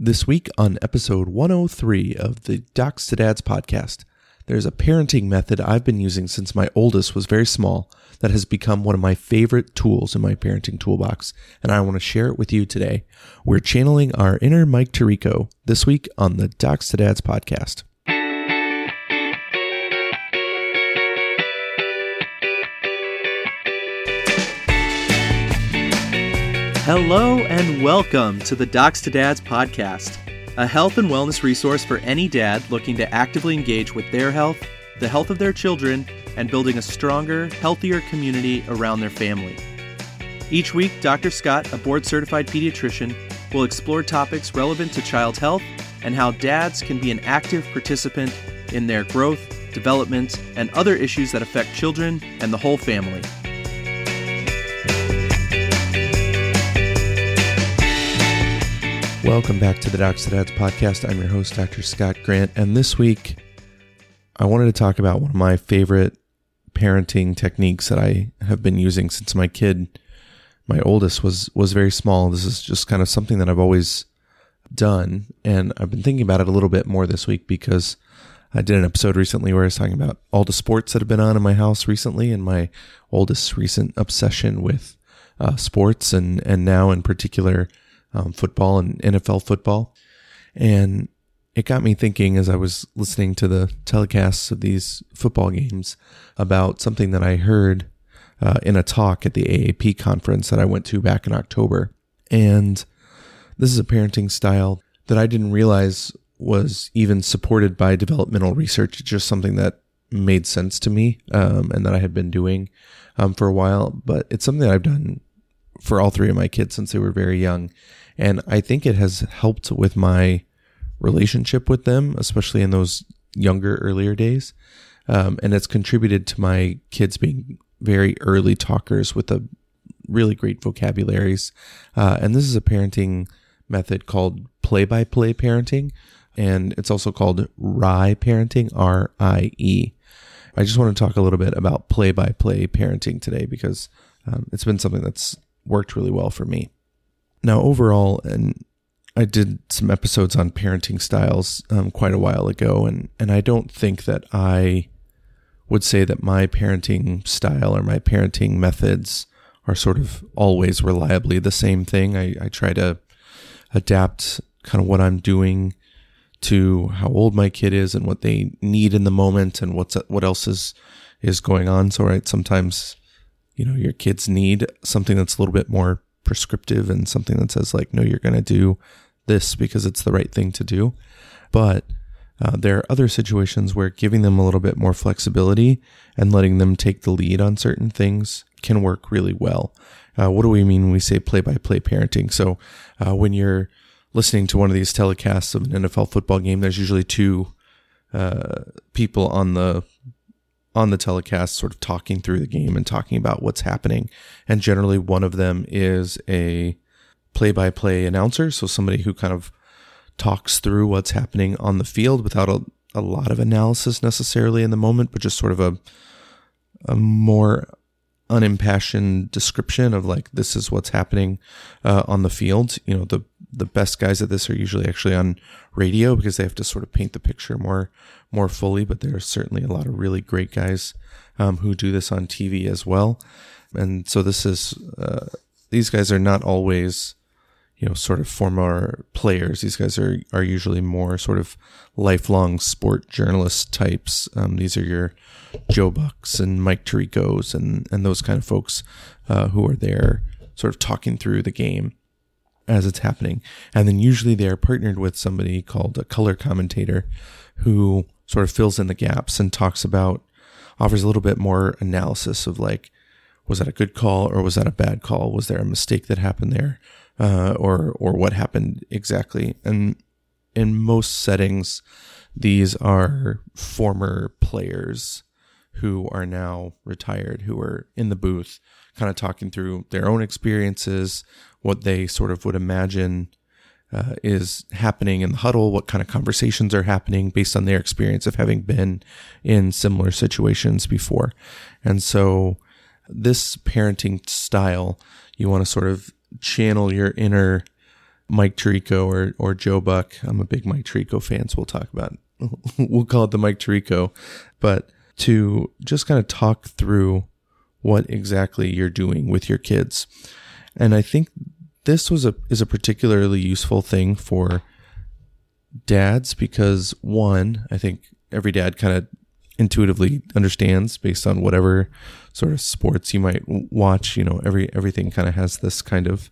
This week on episode 103 of the Docs to Dads podcast, there's a parenting method I've been using since my oldest was very small that has become one of my favorite tools in my parenting toolbox, and I want to share it with you today. We're channeling our inner Mike Tirico this week on the Docs to Dads podcast. Hello and welcome to the Docs to Dads podcast, a health and wellness resource for any dad looking to actively engage with their health, the health of their children, and building a stronger, healthier community around their family. Each week, Dr. Scott, a board certified pediatrician, will explore topics relevant to child health and how dads can be an active participant in their growth, development, and other issues that affect children and the whole family. Welcome back to the Docs to Dads podcast. I'm your host, Dr. Scott Grant, and this week I wanted to talk about one of my favorite parenting techniques that I have been using since my kid, my oldest, was was very small. This is just kind of something that I've always done, and I've been thinking about it a little bit more this week because I did an episode recently where I was talking about all the sports that have been on in my house recently, and my oldest recent obsession with uh, sports, and and now in particular um, football and NFL football. And it got me thinking as I was listening to the telecasts of these football games about something that I heard uh, in a talk at the AAP conference that I went to back in October. And this is a parenting style that I didn't realize was even supported by developmental research. It's just something that made sense to me um, and that I had been doing um, for a while. But it's something that I've done for all three of my kids since they were very young. And I think it has helped with my relationship with them, especially in those younger, earlier days. Um, and it's contributed to my kids being very early talkers with a really great vocabularies. Uh, and this is a parenting method called play by play parenting. And it's also called RIE parenting, R I E. I just want to talk a little bit about play by play parenting today because um, it's been something that's worked really well for me. Now, overall, and I did some episodes on parenting styles um, quite a while ago, and and I don't think that I would say that my parenting style or my parenting methods are sort of always reliably the same thing. I, I try to adapt kind of what I'm doing to how old my kid is and what they need in the moment and what's what else is is going on. So right, sometimes you know your kids need something that's a little bit more prescriptive and something that says like no you're going to do this because it's the right thing to do but uh, there are other situations where giving them a little bit more flexibility and letting them take the lead on certain things can work really well. Uh, what do we mean when we say play by play parenting? So, uh, when you're listening to one of these telecasts of an NFL football game, there's usually two uh, people on the on the telecast sort of talking through the game and talking about what's happening. And generally, one of them is a play by play announcer. So, somebody who kind of talks through what's happening on the field without a, a lot of analysis necessarily in the moment, but just sort of a, a more unimpassioned description of like, this is what's happening uh, on the field. You know, the, the best guys at this are usually actually on radio because they have to sort of paint the picture more more fully. But there are certainly a lot of really great guys um, who do this on TV as well. And so this is uh, these guys are not always you know sort of former players. These guys are are usually more sort of lifelong sport journalist types. Um, these are your Joe Bucks and Mike Tiricos and and those kind of folks uh, who are there sort of talking through the game as it's happening. And then usually they are partnered with somebody called a color commentator who sort of fills in the gaps and talks about, offers a little bit more analysis of like, was that a good call or was that a bad call? Was there a mistake that happened there? Uh, or, or what happened exactly? And in most settings, these are former players who are now retired, who are in the booth, kind of talking through their own experiences, what they sort of would imagine uh, is happening in the huddle, what kind of conversations are happening based on their experience of having been in similar situations before. And so, this parenting style, you want to sort of channel your inner Mike Tirico or or Joe Buck. I'm a big Mike Tirico fan, so we'll talk about we'll call it the Mike Tirico, but to just kind of talk through what exactly you're doing with your kids. And I think this was a is a particularly useful thing for dads because one, I think every dad kind of intuitively understands based on whatever sort of sports you might watch, you know, every everything kind of has this kind of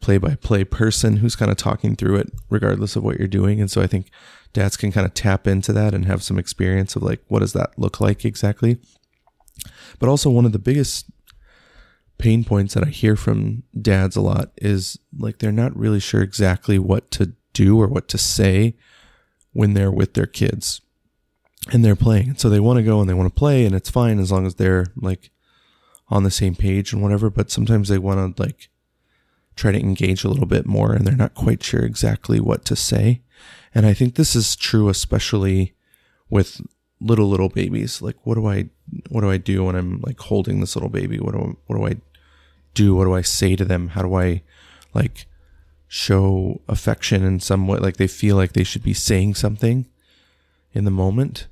play by play person who's kind of talking through it regardless of what you're doing. And so I think dads can kind of tap into that and have some experience of like what does that look like exactly. But also one of the biggest pain points that I hear from dads a lot is like they're not really sure exactly what to do or what to say when they're with their kids and they're playing. So they want to go and they want to play and it's fine as long as they're like on the same page and whatever, but sometimes they want to like try to engage a little bit more and they're not quite sure exactly what to say. And I think this is true especially with little little babies. Like what do I what do I do when I'm like holding this little baby? What do I, what do I do? What do I say to them? How do I like show affection in some way like they feel like they should be saying something in the moment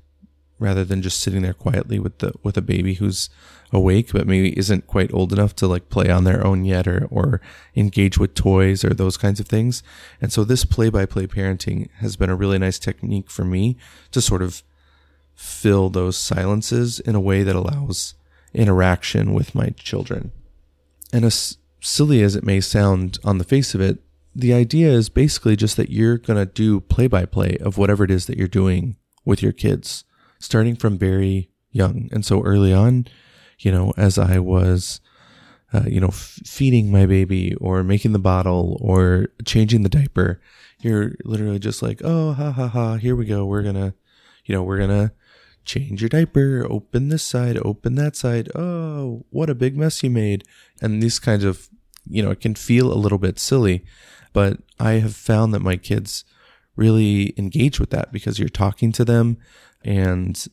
rather than just sitting there quietly with the with a baby who's awake but maybe isn't quite old enough to like play on their own yet or or engage with toys or those kinds of things. And so this play by play parenting has been a really nice technique for me to sort of fill those silences in a way that allows interaction with my children. And as silly as it may sound on the face of it, the idea is basically just that you're going to do play by play of whatever it is that you're doing with your kids, starting from very young. And so early on, you know, as I was, uh, you know, f- feeding my baby or making the bottle or changing the diaper, you're literally just like, oh, ha ha ha, here we go. We're going to, you know, we're going to change your diaper, open this side, open that side. Oh, what a big mess you made. And these kinds of, you know, it can feel a little bit silly, but I have found that my kids really engage with that because you're talking to them and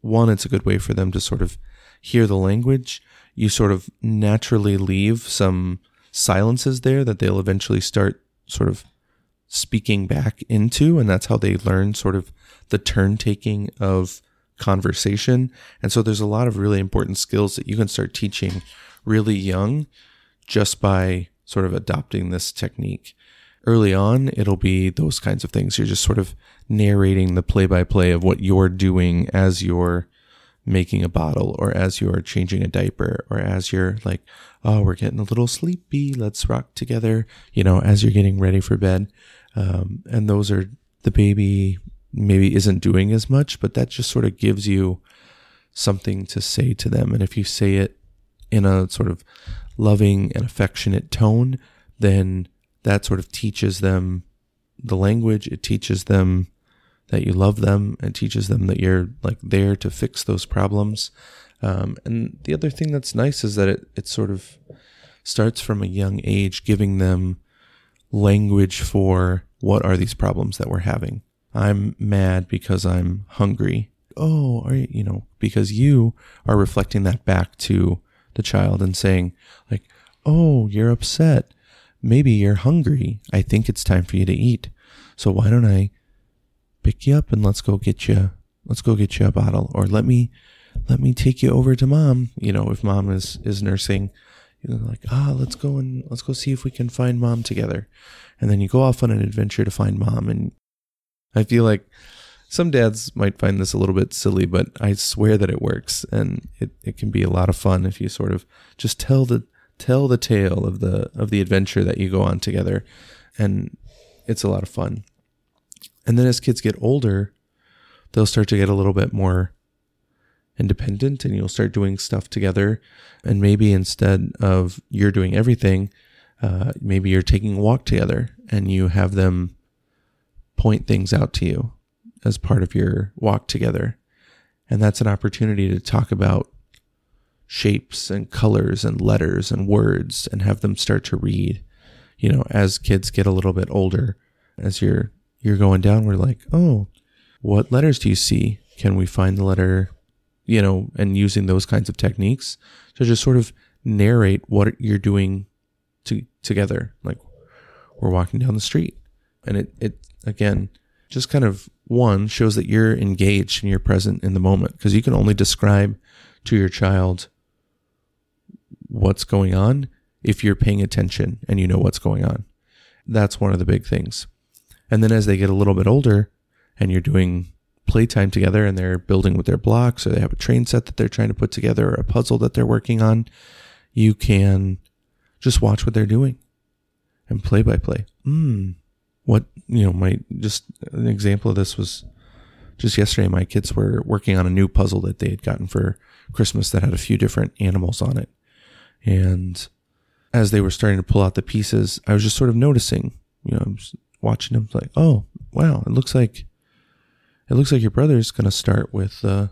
one, it's a good way for them to sort of hear the language. You sort of naturally leave some silences there that they'll eventually start sort of speaking back into. And that's how they learn sort of the turn taking of conversation. And so there's a lot of really important skills that you can start teaching really young just by sort of adopting this technique. Early on, it'll be those kinds of things. You're just sort of narrating the play by play of what you're doing as you're making a bottle or as you're changing a diaper or as you're like, oh, we're getting a little sleepy. Let's rock together, you know, as you're getting ready for bed. Um, and those are the baby maybe isn't doing as much, but that just sort of gives you something to say to them. And if you say it in a sort of loving and affectionate tone, then that sort of teaches them the language. It teaches them that you love them and teaches them that you're like there to fix those problems. Um, and the other thing that's nice is that it, it sort of starts from a young age, giving them language for what are these problems that we're having. I'm mad because I'm hungry. Oh, are you, you know, because you are reflecting that back to the child and saying, like, oh, you're upset. Maybe you're hungry. I think it's time for you to eat. So why don't I pick you up and let's go get you let's go get you a bottle or let me let me take you over to mom you know if mom is is nursing you know like ah let's go and let's go see if we can find mom together and then you go off on an adventure to find mom and i feel like some dads might find this a little bit silly but i swear that it works and it, it can be a lot of fun if you sort of just tell the tell the tale of the of the adventure that you go on together and it's a lot of fun and then as kids get older, they'll start to get a little bit more independent and you'll start doing stuff together. And maybe instead of you're doing everything, uh, maybe you're taking a walk together and you have them point things out to you as part of your walk together. And that's an opportunity to talk about shapes and colors and letters and words and have them start to read. You know, as kids get a little bit older, as you're you're going down, we're like, oh, what letters do you see? Can we find the letter, you know, and using those kinds of techniques to just sort of narrate what you're doing to, together. Like, we're walking down the street. And it, it again, just kind of one shows that you're engaged and you're present in the moment because you can only describe to your child what's going on if you're paying attention and you know what's going on. That's one of the big things. And then as they get a little bit older and you're doing playtime together and they're building with their blocks or they have a train set that they're trying to put together or a puzzle that they're working on, you can just watch what they're doing and play by play. Hmm. What, you know, my, just an example of this was just yesterday, my kids were working on a new puzzle that they had gotten for Christmas that had a few different animals on it. And as they were starting to pull out the pieces, I was just sort of noticing, you know, I was watching them like, oh, wow, it looks like it looks like your brother's going to start with uh,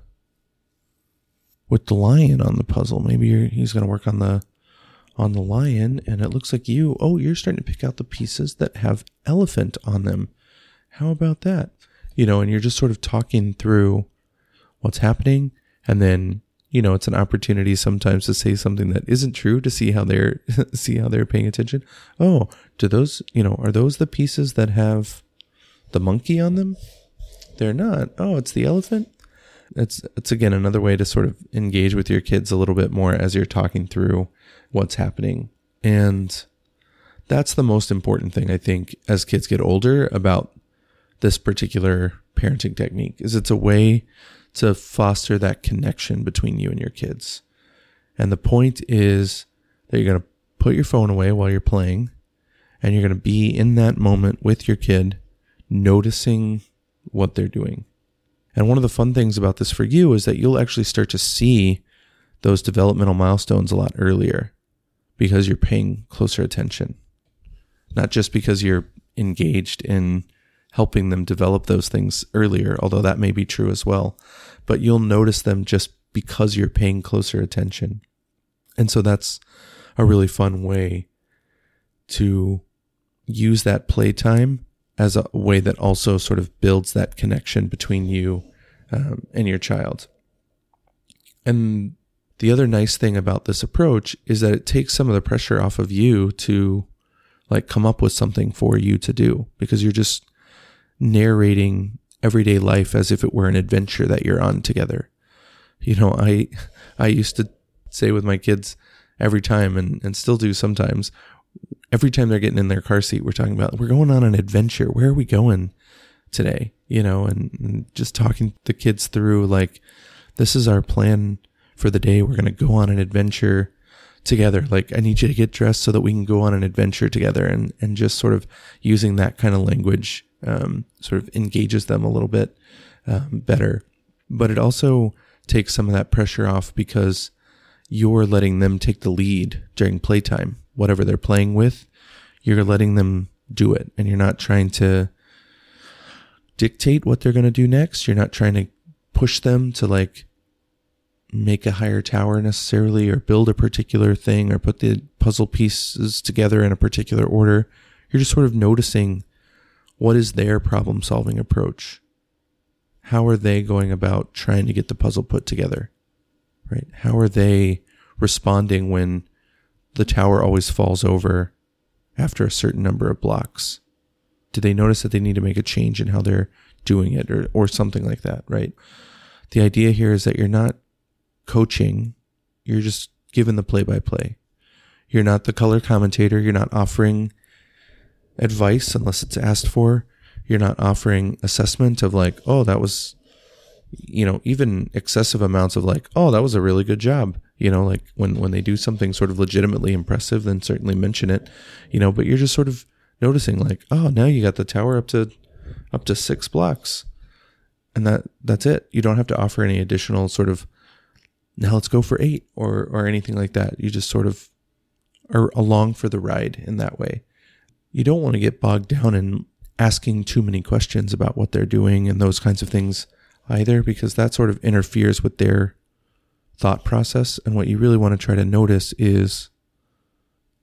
with the lion on the puzzle. Maybe he's going to work on the on the lion, and it looks like you. Oh, you're starting to pick out the pieces that have elephant on them. How about that? You know, and you're just sort of talking through what's happening, and then you know it's an opportunity sometimes to say something that isn't true to see how they're see how they're paying attention. Oh, do those you know are those the pieces that have the monkey on them? They're not. Oh, it's the elephant. It's it's again another way to sort of engage with your kids a little bit more as you're talking through what's happening. And that's the most important thing I think as kids get older about this particular parenting technique is it's a way to foster that connection between you and your kids. And the point is that you're going to put your phone away while you're playing and you're going to be in that moment with your kid noticing what they're doing. And one of the fun things about this for you is that you'll actually start to see those developmental milestones a lot earlier because you're paying closer attention. Not just because you're engaged in helping them develop those things earlier, although that may be true as well, but you'll notice them just because you're paying closer attention. And so that's a really fun way to use that playtime as a way that also sort of builds that connection between you um, and your child. And the other nice thing about this approach is that it takes some of the pressure off of you to like come up with something for you to do because you're just narrating everyday life as if it were an adventure that you're on together. You know, I I used to say with my kids every time and, and still do sometimes, every time they're getting in their car seat, we're talking about we're going on an adventure. Where are we going today? You know, and, and just talking the kids through like this is our plan for the day. We're going to go on an adventure together. Like I need you to get dressed so that we can go on an adventure together, and and just sort of using that kind of language um, sort of engages them a little bit um, better. But it also takes some of that pressure off because you're letting them take the lead during playtime whatever they're playing with, you're letting them do it and you're not trying to dictate what they're going to do next. You're not trying to push them to like make a higher tower necessarily or build a particular thing or put the puzzle pieces together in a particular order. You're just sort of noticing what is their problem solving approach? How are they going about trying to get the puzzle put together? Right? How are they responding when the tower always falls over after a certain number of blocks? Do they notice that they need to make a change in how they're doing it or, or something like that, right? The idea here is that you're not coaching, you're just given the play by play. You're not the color commentator, you're not offering advice unless it's asked for. You're not offering assessment of like, oh, that was, you know, even excessive amounts of like, oh, that was a really good job you know like when when they do something sort of legitimately impressive then certainly mention it you know but you're just sort of noticing like oh now you got the tower up to up to six blocks and that that's it you don't have to offer any additional sort of now let's go for eight or or anything like that you just sort of are along for the ride in that way you don't want to get bogged down in asking too many questions about what they're doing and those kinds of things either because that sort of interferes with their thought process. And what you really want to try to notice is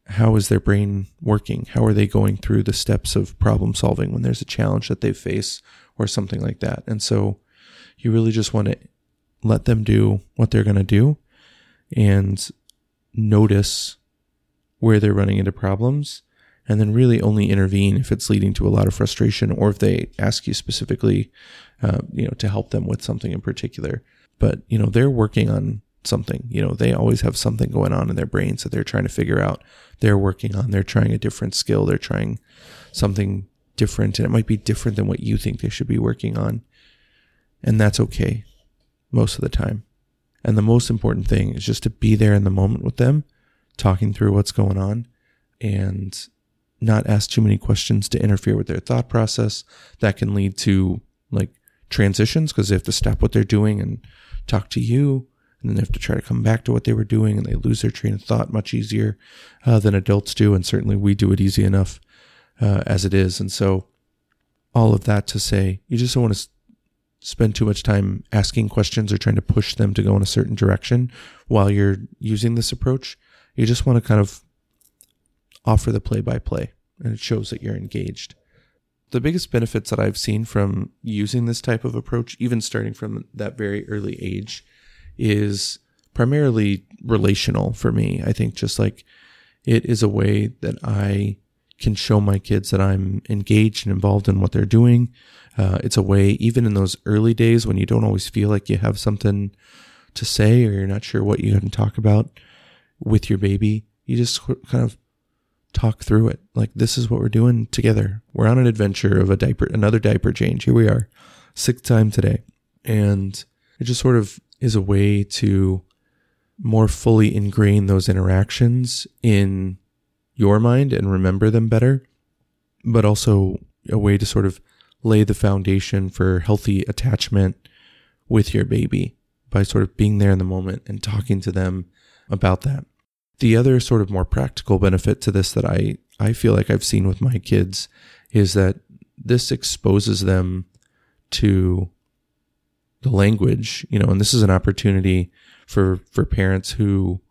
how is their brain working? How are they going through the steps of problem solving when there's a challenge that they face or something like that? And so you really just want to let them do what they're going to do and notice where they're running into problems and then really only intervene if it's leading to a lot of frustration or if they ask you specifically, uh, you know, to help them with something in particular. But, you know, they're working on something, you know, they always have something going on in their brains that they're trying to figure out. They're working on, they're trying a different skill. They're trying something different and it might be different than what you think they should be working on. And that's okay most of the time. And the most important thing is just to be there in the moment with them, talking through what's going on and not ask too many questions to interfere with their thought process. That can lead to like transitions because they have to stop what they're doing and talk to you. And then they have to try to come back to what they were doing and they lose their train of thought much easier uh, than adults do. And certainly we do it easy enough uh, as it is. And so, all of that to say, you just don't want to spend too much time asking questions or trying to push them to go in a certain direction while you're using this approach. You just want to kind of offer the play by play and it shows that you're engaged. The biggest benefits that I've seen from using this type of approach, even starting from that very early age, is primarily relational for me. I think just like it is a way that I can show my kids that I'm engaged and involved in what they're doing. Uh, it's a way, even in those early days when you don't always feel like you have something to say or you're not sure what you can talk about with your baby, you just kind of talk through it. Like, this is what we're doing together. We're on an adventure of a diaper, another diaper change. Here we are, sixth time today. And it just sort of is a way to more fully ingrain those interactions in your mind and remember them better, but also a way to sort of lay the foundation for healthy attachment with your baby by sort of being there in the moment and talking to them about that. The other sort of more practical benefit to this that I, I feel like I've seen with my kids is that this exposes them to the language, you know, and this is an opportunity for, for parents who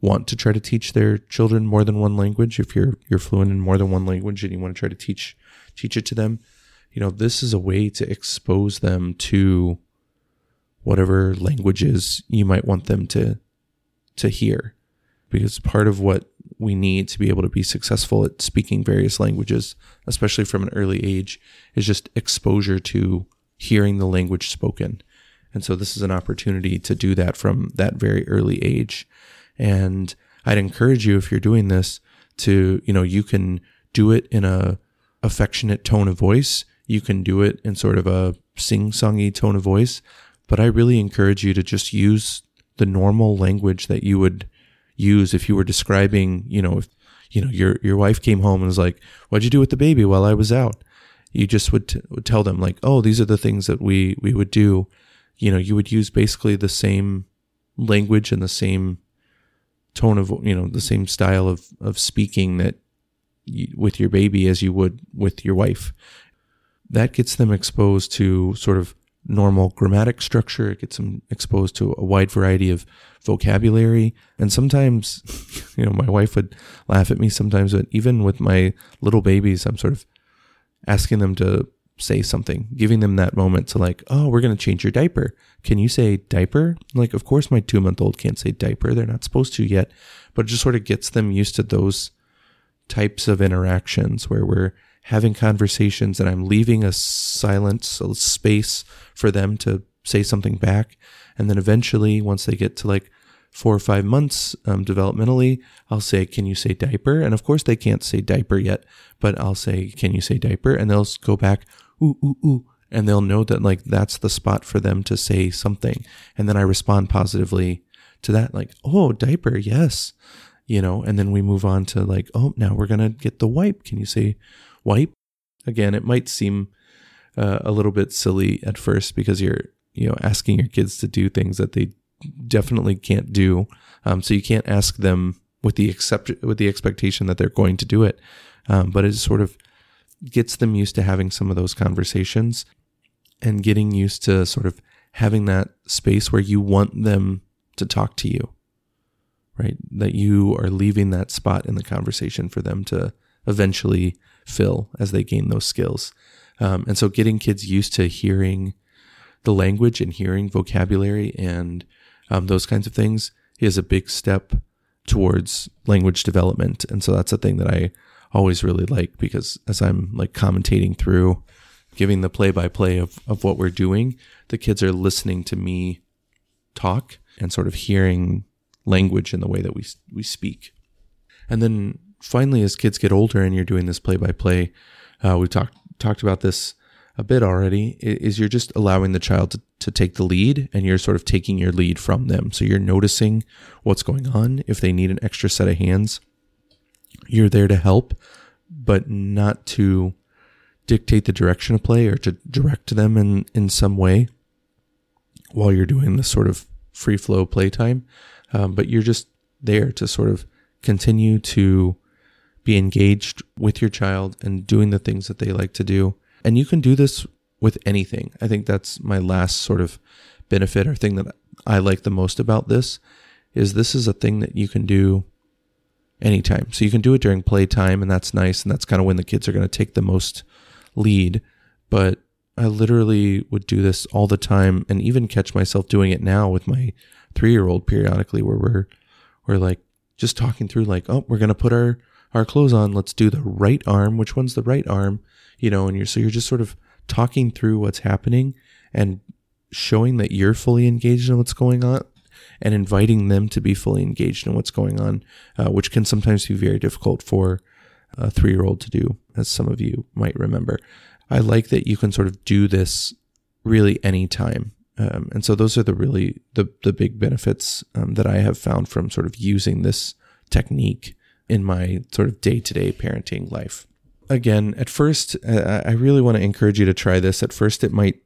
want to try to teach their children more than one language, if you're you're fluent in more than one language and you want to try to teach teach it to them, you know, this is a way to expose them to whatever languages you might want them to to hear. Because part of what we need to be able to be successful at speaking various languages, especially from an early age, is just exposure to hearing the language spoken. And so this is an opportunity to do that from that very early age. And I'd encourage you if you're doing this to, you know, you can do it in a affectionate tone of voice. You can do it in sort of a sing-songy tone of voice, but I really encourage you to just use the normal language that you would use if you were describing, you know, if you know your your wife came home and was like, "What'd you do with the baby while I was out?" You just would, t- would tell them like, "Oh, these are the things that we we would do." You know, you would use basically the same language and the same tone of you know the same style of of speaking that you, with your baby as you would with your wife that gets them exposed to sort of normal grammatic structure it gets them exposed to a wide variety of vocabulary and sometimes you know my wife would laugh at me sometimes but even with my little babies i'm sort of asking them to say something, giving them that moment to like, oh, we're going to change your diaper. Can you say diaper? Like, of course, my two month old can't say diaper. They're not supposed to yet, but it just sort of gets them used to those types of interactions where we're having conversations and I'm leaving a silence, a space for them to say something back. And then eventually, once they get to like four or five months um, developmentally, I'll say, Can you say diaper? And of course, they can't say diaper yet, but I'll say, Can you say diaper? And they'll go back, ooh, ooh, ooh. And they'll know that like that's the spot for them to say something. And then I respond positively to that, like, oh, diaper, yes. You know, and then we move on to like, oh, now we're going to get the wipe. Can you say wipe? Again, it might seem uh, a little bit silly at first because you're, you know, asking your kids to do things that they definitely can't do. Um, so you can't ask them with the accept with the expectation that they're going to do it. Um, but it sort of gets them used to having some of those conversations and getting used to sort of having that space where you want them to talk to you, right? That you are leaving that spot in the conversation for them to eventually fill as they gain those skills. Um, and so getting kids used to hearing the language and hearing vocabulary and um, those kinds of things is a big step towards language development. And so that's a thing that I always really like because as I'm like commentating through, giving the play by play of of what we're doing, the kids are listening to me talk and sort of hearing language in the way that we we speak. And then finally, as kids get older and you're doing this play by play, we talked talked about this a bit already. Is you're just allowing the child to, to take the lead, and you're sort of taking your lead from them. So you're noticing what's going on. If they need an extra set of hands, you're there to help, but not to dictate the direction of play or to direct them in in some way while you're doing this sort of free flow playtime. Um, but you're just there to sort of continue to be engaged with your child and doing the things that they like to do. And you can do this with anything. I think that's my last sort of benefit or thing that I like the most about this is this is a thing that you can do anytime. So you can do it during playtime and that's nice and that's kind of when the kids are going to take the most lead, but I literally would do this all the time and even catch myself doing it now with my 3-year-old periodically where we're we're like just talking through like, "Oh, we're going to put our our clothes on. Let's do the right arm. Which one's the right arm?" You know, and you're so you're just sort of talking through what's happening and showing that you're fully engaged in what's going on and inviting them to be fully engaged in what's going on, uh, which can sometimes be very difficult for a three year old to do, as some of you might remember. I like that you can sort of do this really anytime. Um, and so those are the really the the big benefits um, that I have found from sort of using this technique in my sort of day to day parenting life. Again, at first, uh, I really want to encourage you to try this. At first, it might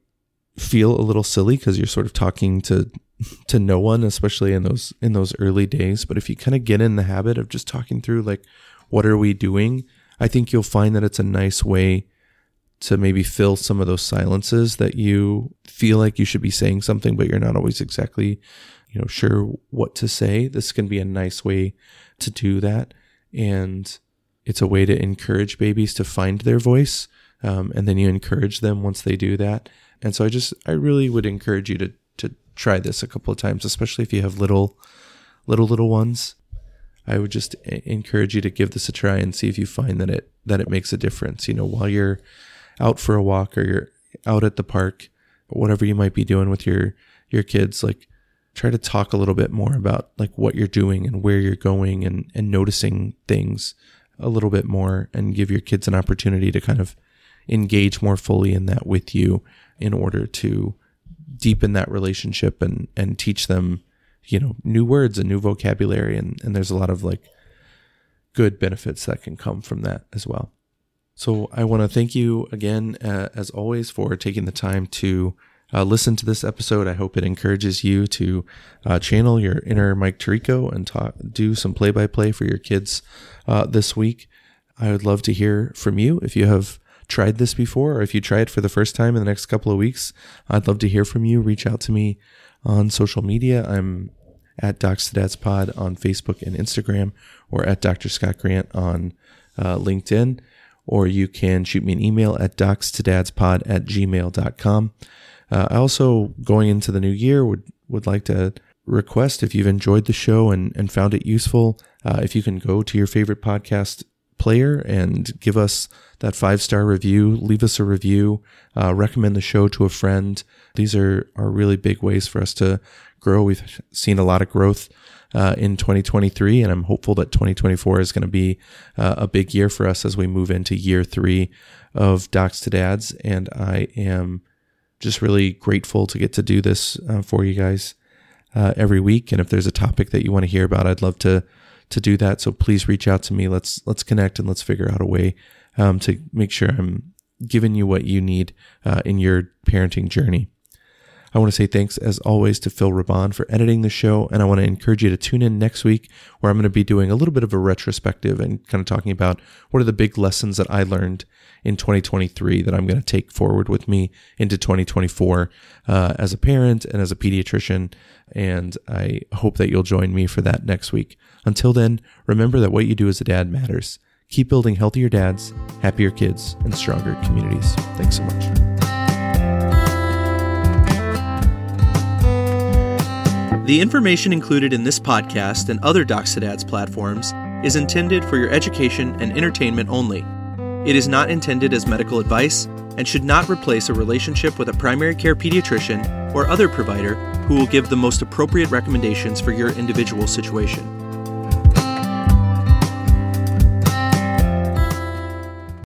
feel a little silly because you're sort of talking to to no one, especially in those in those early days. But if you kind of get in the habit of just talking through like what are we doing, I think you'll find that it's a nice way to maybe fill some of those silences that you feel like you should be saying something, but you're not always exactly, you know, sure what to say. This can be a nice way to do that. And it's a way to encourage babies to find their voice. Um, and then you encourage them once they do that. And so I just, I really would encourage you to, to try this a couple of times, especially if you have little, little, little ones. I would just encourage you to give this a try and see if you find that it, that it makes a difference. You know, while you're, out for a walk or you're out at the park, whatever you might be doing with your your kids, like try to talk a little bit more about like what you're doing and where you're going and and noticing things a little bit more and give your kids an opportunity to kind of engage more fully in that with you in order to deepen that relationship and and teach them you know new words and new vocabulary. And and there's a lot of like good benefits that can come from that as well. So I want to thank you again, uh, as always, for taking the time to uh, listen to this episode. I hope it encourages you to uh, channel your inner Mike Tirico and talk, do some play by play for your kids uh, this week. I would love to hear from you if you have tried this before or if you try it for the first time in the next couple of weeks. I'd love to hear from you. Reach out to me on social media. I'm at Docs to Dads Pod on Facebook and Instagram or at Dr. Scott Grant on uh, LinkedIn or you can shoot me an email at docs to dads pod at gmail.com. Uh, I also, going into the new year, would, would like to request if you've enjoyed the show and, and found it useful, uh, if you can go to your favorite podcast player and give us that five star review, leave us a review, uh, recommend the show to a friend. These are, are really big ways for us to grow. We've seen a lot of growth uh, in 2023. And I'm hopeful that 2024 is going to be uh, a big year for us as we move into year three of Docs to Dads. And I am just really grateful to get to do this uh, for you guys uh, every week. And if there's a topic that you want to hear about, I'd love to to do that. So please reach out to me. Let's let's connect and let's figure out a way um, to make sure I'm giving you what you need uh, in your parenting journey. I want to say thanks as always to Phil Raban for editing the show. And I want to encourage you to tune in next week where I'm going to be doing a little bit of a retrospective and kind of talking about what are the big lessons that I learned in 2023 that I'm going to take forward with me into 2024 uh, as a parent and as a pediatrician. And I hope that you'll join me for that next week. Until then, remember that what you do as a dad matters. Keep building healthier dads, happier kids, and stronger communities. Thanks so much. The information included in this podcast and other Docs to Dads platforms is intended for your education and entertainment only. It is not intended as medical advice and should not replace a relationship with a primary care pediatrician or other provider who will give the most appropriate recommendations for your individual situation.